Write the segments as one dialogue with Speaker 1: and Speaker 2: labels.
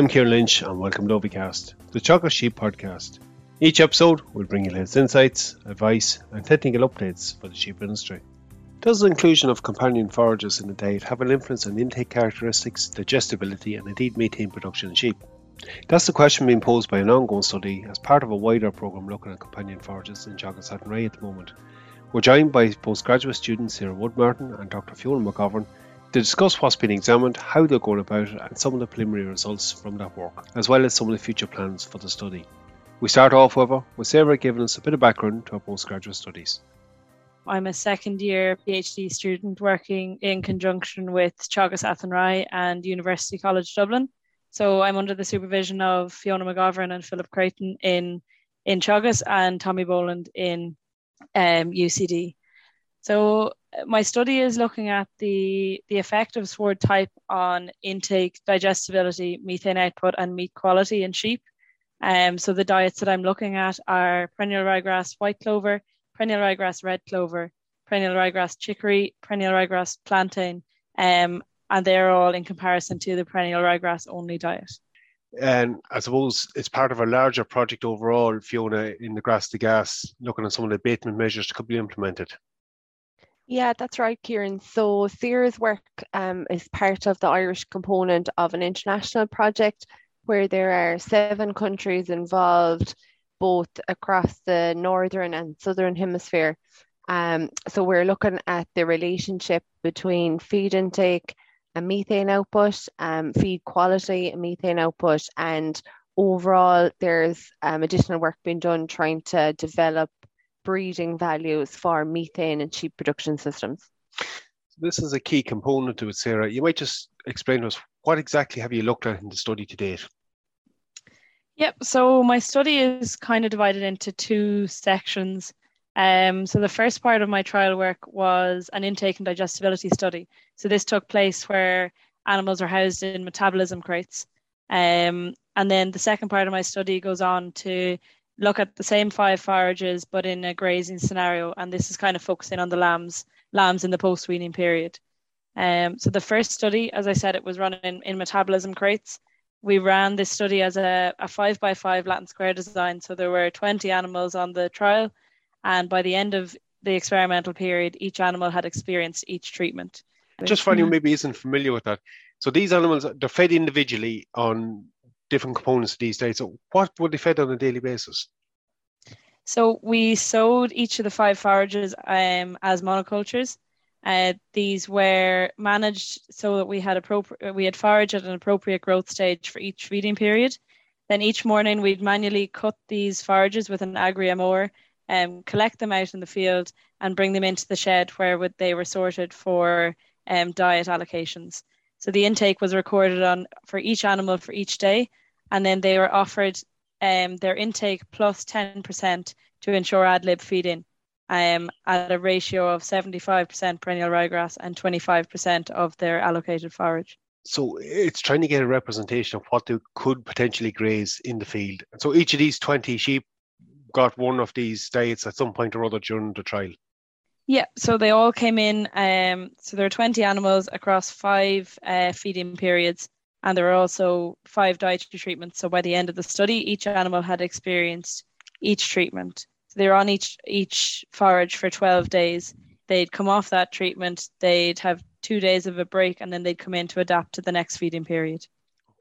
Speaker 1: I'm Kieran Lynch and welcome to Ovicast, the Teagasc Sheep podcast. Each episode will bring you latest insights, advice, and technical updates for the sheep industry. Does the inclusion of companion forages in the diet have an influence on intake characteristics, digestibility, and indeed methane production in sheep? That's the question being posed by an ongoing study as part of a wider programme looking at companion forages in Teagasc Athenry at the moment. We're joined by postgraduate students here Sarah Woodmartin and Dr. Fiona McGovern to discuss what's been examined, how they're going about it, and some of the preliminary results from that work, as well as some of the future plans for the study. We start off, however, with Sarah giving us a bit of background to her postgraduate studies.
Speaker 2: I'm a second year PhD student working in conjunction with Teagasc Athenry and University College Dublin. So I'm under the supervision of Fiona McGovern and Philip Creighton in in Teagasc and Tommy Boland in um, UCD. So my study is looking at the the effect of sward type on intake, digestibility, methane output, and meat quality in sheep. Um, so the diets that I'm looking at are perennial ryegrass white clover, perennial ryegrass red clover, perennial ryegrass chicory, perennial ryegrass plantain, um, and they're all in comparison to the perennial ryegrass only diet.
Speaker 1: And I suppose it's part of a larger project overall, Fiona, in the grass to gas, looking at some of the abatement measures that could be implemented.
Speaker 3: Yeah, that's right, Kieran. So Sarah's work um, is part of the Irish component of an international project where there are seven countries involved, both across the northern and southern hemisphere. Um, so we're looking at the relationship between feed intake and methane output, um, feed quality and methane output, and overall there's um, additional work being done trying to develop breeding values for methane and sheep production systems.
Speaker 1: This is a key component to it, Sarah. You might just explain to us what exactly have you looked at in the study to date?
Speaker 2: Yep, so my study is kind of divided into two sections. Um, so the first part of my trial work was an intake and digestibility study. So this took place where animals are housed in metabolism crates. Um, and then the second part of my study goes on to look at the same five forages but in a grazing scenario. And this is kind of focusing on the lambs lambs in the post weaning period. Um, so the first study as i said it was run in, in metabolism crates. We ran this study as a, a five by five latin square design. So there were 20 animals on the trial. And by the end of the experimental period each animal had experienced each treatment.
Speaker 1: Just for anyone maybe isn't familiar with that. So these animals they're fed individually on different components of these days. So what were they fed on a daily basis?
Speaker 2: So we sowed each of the five forages um, as monocultures. Uh, these were managed so that we had appropriate we had forage at an appropriate growth stage for each feeding period. Then each morning we'd manually cut these forages with an agria mower, um, collect them out in the field, and bring them into the shed where would, they were sorted for um, diet allocations. So the intake was recorded on for each animal for each day, and then they were offered um, their intake plus 10% to ensure ad lib feeding um, at a ratio of 75% perennial ryegrass and 25% of their allocated forage.
Speaker 1: So it's trying to get a representation of what they could potentially graze in the field. So each of these 20 sheep got one of these diets at some point or other during the trial.
Speaker 2: Yeah, so they all came in. Um, so there are 20 animals across five uh, feeding periods and there were also five dietary treatments. So by the end of the study, each animal had experienced each treatment. So they were on each each forage for 12 days. They'd come off that treatment, they'd have two days of a break, and then they'd come in to adapt to the next feeding period.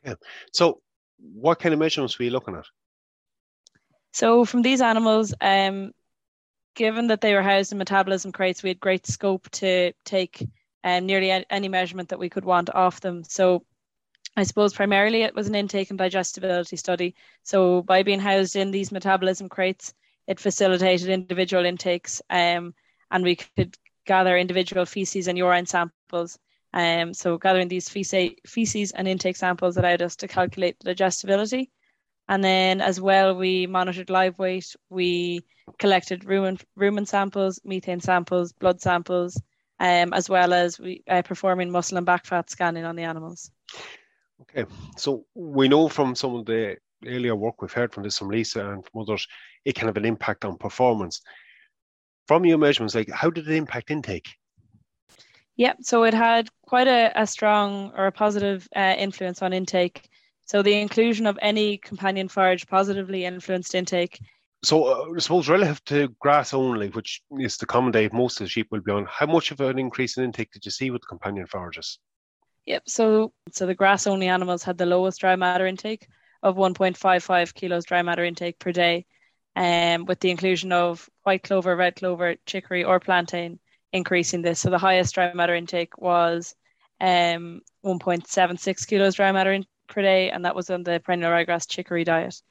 Speaker 1: Yeah. So what kind of measurements were you looking at?
Speaker 2: So from these animals, um, given that they were housed in metabolism crates, we had great scope to take um, nearly any measurement that we could want off them. So I suppose primarily it was an intake and digestibility study. So by being housed in these metabolism crates, it facilitated individual intakes, um, and we could gather individual feces and urine samples. Um, so gathering these feces and intake samples allowed us to calculate the digestibility. And then as well, we monitored live weight. We collected rumen, rumen samples, methane samples, blood samples, um, as well as we uh, performing muscle and back fat scanning on the animals.
Speaker 1: Okay, so we know from some of the earlier work we've heard from this from Lisa and from others, it can have an impact on performance. From your measurements, like how did it impact intake?
Speaker 2: Yeah, so it had quite a, a strong or a positive uh, influence on intake. So the inclusion of any companion forage positively influenced intake.
Speaker 1: So uh, I suppose relative to grass only, which is the common diet most of the sheep will be on, how much of an increase in intake did you see with companion forages?
Speaker 2: Yep. So so the grass only animals had the lowest dry matter intake of 1.55 kilos dry matter intake per day, um, with the inclusion of white clover, red clover, chicory, or plantain increasing this. So the highest dry matter intake was um, 1.76 kilos dry matter in, per day, and that was on the perennial ryegrass chicory diet.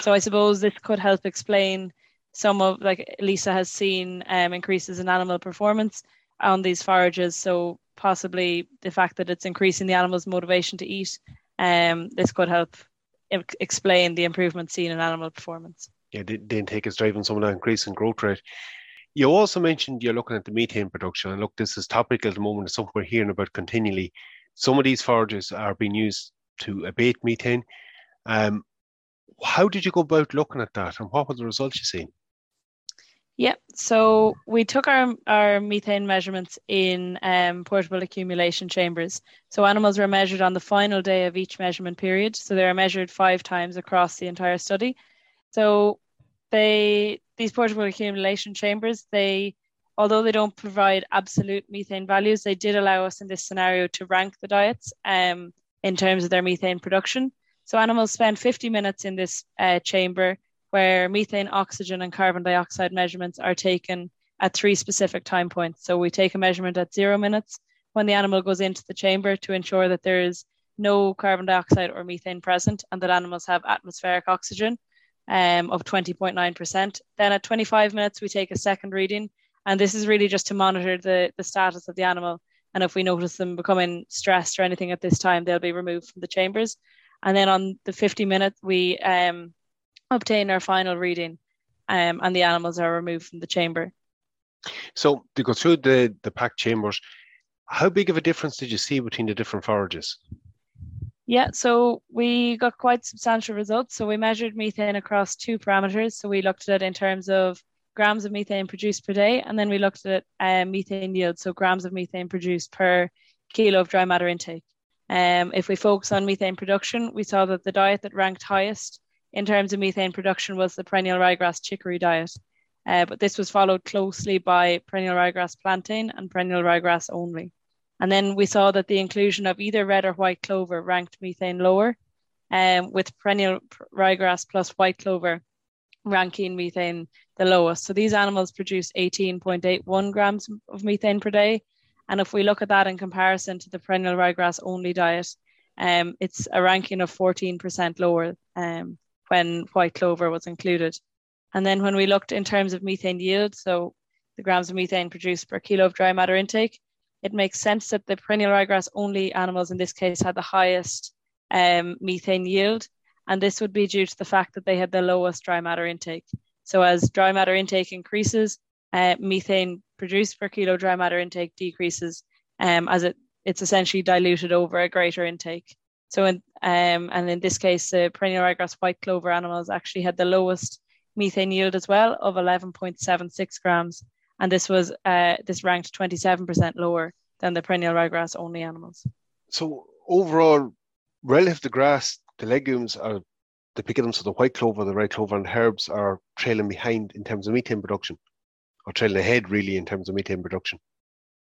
Speaker 2: So I suppose this could help explain some of like Lisa has seen um, increases in animal performance on these forages. So possibly the fact that it's increasing the animal's motivation to eat, um, this could help explain the improvement seen in animal performance.
Speaker 1: Yeah, the, the intake is driving some of that increase in growth rate. You also mentioned you're looking at the methane production, and look, this is topical at the moment. It's something we're hearing about continually. Some of these forages are being used to abate methane. Um, how did you go about looking at that, and what were the results you seen?
Speaker 2: Yeah, so we took our, our methane measurements in um, portable accumulation chambers. So animals were measured on the final day of each measurement period. So they were measured five times across the entire study. So they these portable accumulation chambers, they although they don't provide absolute methane values, they did allow us in this scenario to rank the diets um, in terms of their methane production. So animals spend 50 minutes in this uh, chamber where methane, oxygen, and carbon dioxide measurements are taken at three specific time points. So we take a measurement at zero minutes when the animal goes into the chamber to ensure that there is no carbon dioxide or methane present and that animals have atmospheric oxygen um, of 20.9%. Then at 25 minutes, we take a second reading. And this is really just to monitor the, the status of the animal. And if we notice them becoming stressed or anything at this time, they'll be removed from the chambers. And then on the 50 minutes, we um, obtain our final reading um, and the animals are removed from the chamber.
Speaker 1: So to go through the, the PAC chambers, how big of a difference did you see between the different forages?
Speaker 2: Yeah, so we got quite substantial results. So we measured methane across two parameters. So we looked at it in terms of grams of methane produced per day, and then we looked at um, methane yield, so grams of methane produced per kilo of dry matter intake. Um, if we focus on methane production, we saw that the diet that ranked highest in terms of methane production was the perennial ryegrass chicory diet. Uh, but this was followed closely by perennial ryegrass plantain and perennial ryegrass only. And then we saw that the inclusion of either red or white clover ranked methane lower, um, with perennial ryegrass plus white clover ranking methane the lowest. So these animals produce 18.81 grams of methane per day. And if we look at that in comparison to the perennial ryegrass only diet, um, it's a ranking of 14% lower um, when white clover was included. And then when we looked in terms of methane yield, so the grams of methane produced per kilo of dry matter intake, it makes sense that the perennial ryegrass only animals in this case had the highest um, methane yield. And this would be due to the fact that they had the lowest dry matter intake. So as dry matter intake increases, uh, methane produced per kilo dry matter intake decreases um, as it, it's essentially diluted over a greater intake. So in, um, and in this case, the perennial ryegrass white clover animals actually had the lowest methane yield as well of 11.76 grams and this was uh, this ranked 27% lower than the perennial ryegrass only animals.
Speaker 1: So overall, relative to grass, the legumes are the picadums, so the white clover, the red clover, and herbs are trailing behind in terms of methane production, or trailing ahead really in terms of methane production.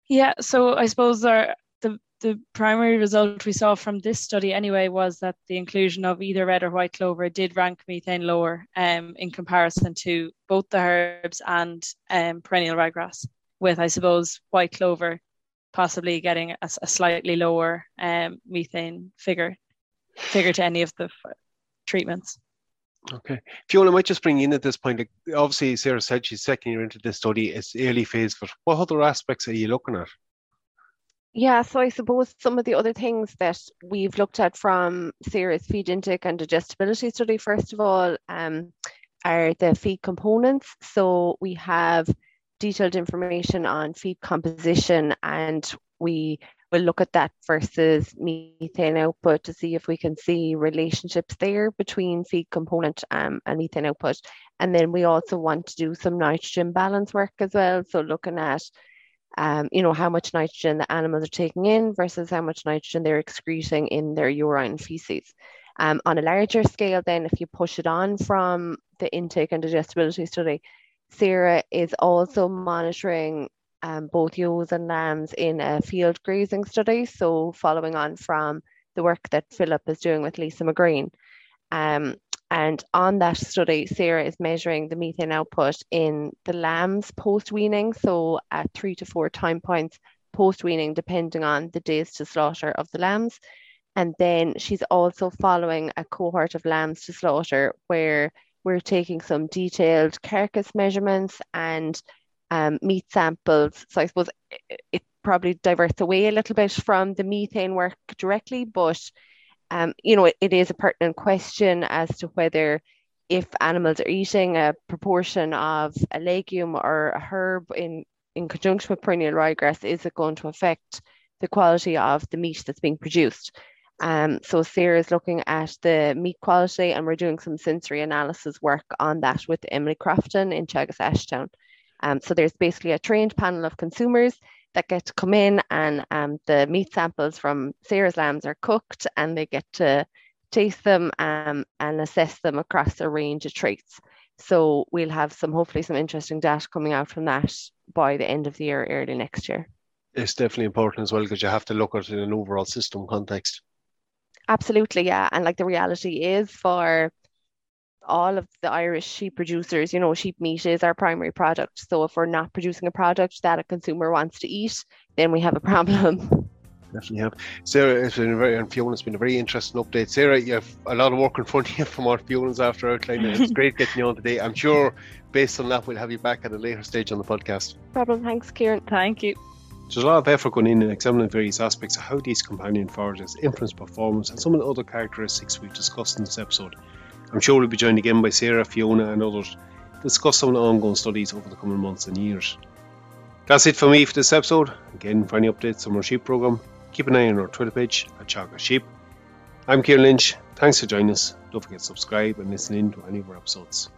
Speaker 2: Yeah, so I suppose our the the primary result we saw from this study anyway was that the inclusion of either red or white clover did rank methane lower um, in comparison to both the herbs and um, perennial ryegrass, with I suppose white clover possibly getting a, a slightly lower um, methane figure figure to any of the f- treatments.
Speaker 1: Okay. Fiona, I might just bring in at this point. Like, obviously, Sarah said she's second year into this study. It's early phase, but what other aspects are you looking at?
Speaker 3: Yeah, so I suppose some of the other things that we've looked at from Sarah's feed intake and digestibility study, first of all, um, are the feed components. So we have detailed information on feed composition and we will look at that versus methane output to see if we can see relationships there between feed component um, and methane output. And then we also want to do some nitrogen balance work as well. So looking at um, you know, how much nitrogen the animals are taking in versus how much nitrogen they're excreting in their urine feces. Um, on a larger scale, then, if you push it on from the intake and digestibility study, Sarah is also monitoring um, both ewes and lambs in a field grazing study. So, following on from the work that Philip is doing with Lisa McGrane. Um, and on that study, Sarah is measuring the methane output in the lambs post weaning, so at three to four time points post weaning, depending on the days to slaughter of the lambs. And then she's also following a cohort of lambs to slaughter where we're taking some detailed carcass measurements and um, meat samples. So I suppose it, it probably diverts away a little bit from the methane work directly, but um, you know, it, it is a pertinent question as to whether if animals are eating a proportion of a legume or a herb in, in conjunction with perennial ryegrass, is it going to affect the quality of the meat that's being produced? Um, so Sarah is looking at the meat quality and we're doing some sensory analysis work on that with Emily Crofton in Teagasc Ashtown. Um, so there's basically a trained panel of consumers that get to come in and um, the meat samples from Sarah's lambs are cooked and they get to taste them um, and assess them across a range of traits. So we'll have some hopefully some interesting data coming out from that by the end of the year, early next year.
Speaker 1: It's definitely important as well because you have to look at it in an overall system context.
Speaker 3: Absolutely, yeah. And like the reality is for all of the Irish sheep producers, you know, sheep meat is our primary product. So if we're not producing a product that a consumer wants to eat, then we have a problem.
Speaker 1: Definitely have. Sarah, it's been very, and Fiona, it's been a very interesting update. Sarah, you have a lot of work in front of you from what Fiona's after outlining. It's great getting you on today. I'm sure based on that, we'll have you back at a later stage on the podcast.
Speaker 3: Problem. Thanks, Kieran.
Speaker 2: Thank you.
Speaker 1: There's a lot of effort going in in examining various aspects of how these companion forages influence performance and some of the other characteristics we've discussed in this episode. I'm sure we'll be joined again by Sarah, Fiona, and others to discuss some of the ongoing studies over the coming months and years. That's it for me for this episode. Again, for any updates on our sheep programme, keep an eye on our Twitter page at Teagasc Sheep. I'm Kieran Lynch. Thanks for joining us. Don't forget to subscribe and listen in to any of our episodes.